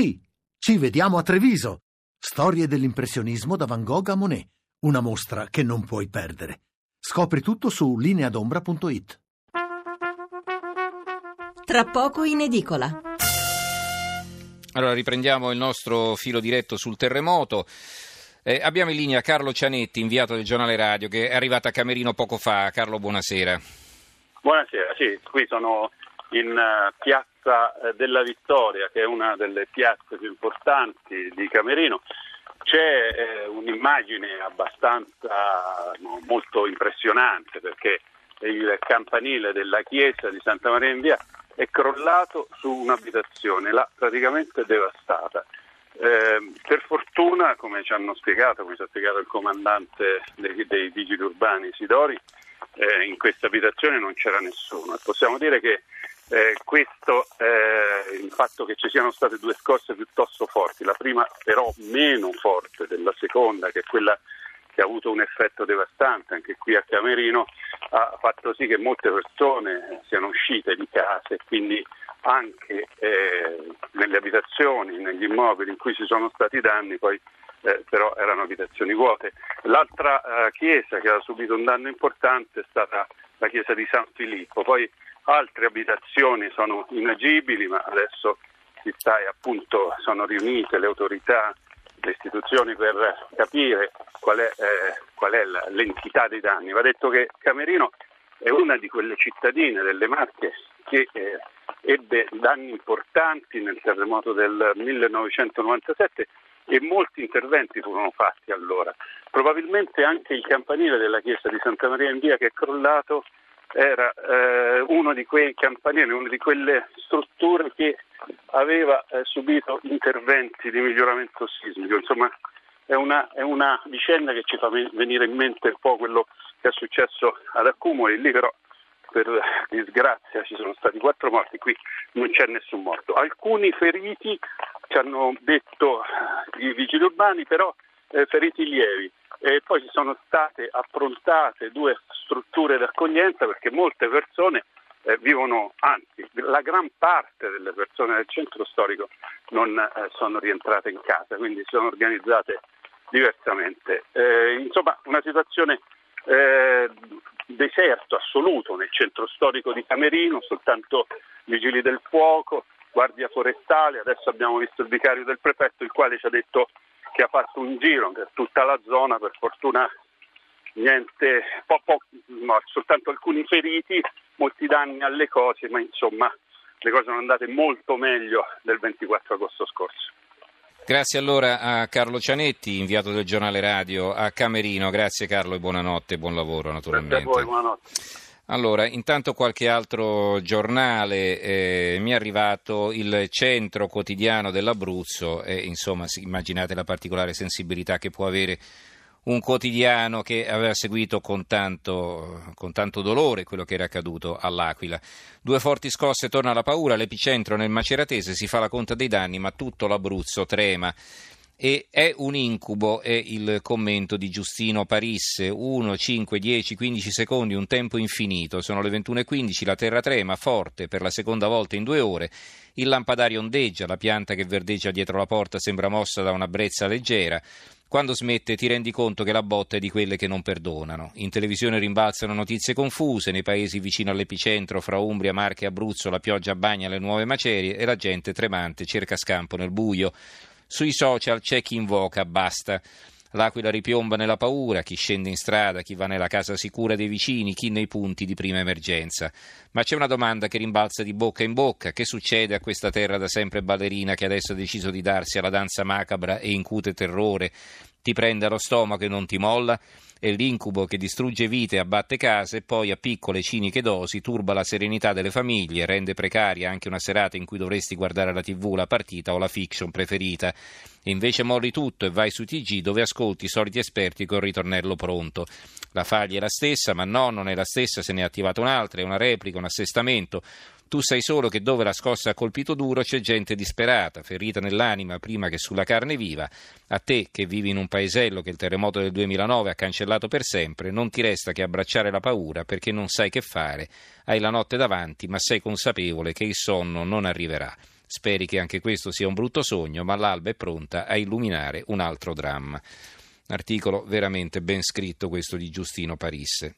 Sì, ci vediamo a Treviso. Storie dell'impressionismo da Van Gogh a Monet. Una mostra che non puoi perdere. Scopri tutto su lineadombra.it. Tra poco in edicola. Allora riprendiamo il nostro filo diretto sul terremoto. Eh, abbiamo in linea Carlo Cianetti, inviato del giornale radio, che è arrivato a Camerino poco fa. Carlo, buonasera. Buonasera, sì, qui sono in uh, piazza uh, della Vittoria, che è una delle piazze più importanti di Camerino. C'è eh, un'immagine abbastanza no, molto impressionante perché il campanile della chiesa di Santa Maria in Via è crollato su un'abitazione, là praticamente devastata. Eh, per fortuna, come ci hanno spiegato, come ci ha spiegato il comandante dei, dei vigili urbani Sidori, eh, in questa abitazione non c'era nessuno. Possiamo dire che eh, questo, eh, il fatto che ci siano state due scosse piuttosto forti, la prima però meno forte della seconda, che è quella che ha avuto un effetto devastante anche qui a Camerino, ha fatto sì che molte persone siano uscite di casa e quindi anche eh, nelle abitazioni, negli immobili in cui ci sono stati danni, poi eh, però erano abitazioni vuote. L'altra eh, chiesa che ha subito un danno importante è stata la chiesa di San Filippo, poi altre abitazioni sono inagibili, ma adesso si sta appunto sono riunite le autorità, le istituzioni per capire qual è, eh, qual è la, l'entità dei danni. Va detto che Camerino è una di quelle cittadine delle Marche che eh, ebbe danni importanti nel terremoto del 1997 e molti interventi furono fatti allora. Probabilmente anche il campanile della chiesa di Santa Maria in Via che è crollato era eh, uno di quei campanili, una di quelle strutture che aveva eh, subito interventi di miglioramento sismico. Insomma, è una, è una, vicenda che ci fa venire in mente un po' quello che è successo ad Accumoli. Lì però, per disgrazia, ci sono stati quattro morti, qui non c'è nessun morto. Alcuni feriti ci hanno detto i vigili urbani, però eh, feriti lievi. E poi ci sono state approntate due strutture d'accoglienza perché molte persone eh, vivono, anzi la gran parte delle persone del centro storico non eh, sono rientrate in casa, quindi sono organizzate diversamente. Eh, insomma una situazione eh, deserto assoluto nel centro storico di Camerino, soltanto vigili del fuoco, guardia forestale, adesso abbiamo visto il vicario del prefetto il quale ci ha detto che ha fatto un giro per tutta la zona, per fortuna niente, po, po, no, soltanto alcuni feriti, molti danni alle cose, ma insomma le cose sono andate molto meglio del 24 agosto scorso. Grazie allora a Carlo Cianetti, inviato del giornale radio a Camerino. Grazie Carlo e buonanotte buon lavoro naturalmente. Grazie a voi, buonanotte. Allora, intanto qualche altro giornale, eh, mi è arrivato il centro quotidiano dell'Abruzzo e insomma immaginate la particolare sensibilità che può avere un quotidiano che aveva seguito con tanto, con tanto, dolore quello che era accaduto all'Aquila. Due forti scosse, torna la paura, l'epicentro nel Maceratese, si fa la conta dei danni, ma tutto l'Abruzzo trema. E è un incubo, è il commento di Giustino Parisse, 1, 5, 10, 15 secondi, un tempo infinito, sono le 21.15, la terra trema forte per la seconda volta in due ore, il lampadario ondeggia, la pianta che verdeggia dietro la porta sembra mossa da una brezza leggera, quando smette ti rendi conto che la botta è di quelle che non perdonano. In televisione rimbalzano notizie confuse, nei paesi vicino all'epicentro, fra Umbria, Marche e Abruzzo, la pioggia bagna le nuove macerie e la gente tremante cerca scampo nel buio. Sui social c'è chi invoca basta. L'aquila ripiomba nella paura, chi scende in strada, chi va nella casa sicura dei vicini, chi nei punti di prima emergenza. Ma c'è una domanda che rimbalza di bocca in bocca. Che succede a questa terra da sempre ballerina che adesso ha deciso di darsi alla danza macabra e incute terrore? Ti prende allo stomaco e non ti molla? È l'incubo che distrugge vite e abbatte case e poi a piccole ciniche dosi turba la serenità delle famiglie, rende precaria anche una serata in cui dovresti guardare la tv, la partita o la fiction preferita. E invece molli tutto e vai su TG dove ascolti i soliti esperti col ritornello pronto. La faglia è la stessa, ma no, non è la stessa, se ne è attivata un'altra, è una replica, un assestamento. Tu sai solo che dove la scossa ha colpito duro c'è gente disperata, ferita nell'anima prima che sulla carne viva. A te, che vivi in un paesello che il terremoto del 2009 ha cancellato per sempre, non ti resta che abbracciare la paura perché non sai che fare. Hai la notte davanti, ma sei consapevole che il sonno non arriverà. Speri che anche questo sia un brutto sogno, ma l'alba è pronta a illuminare un altro dramma. Articolo veramente ben scritto questo di Giustino Parisse.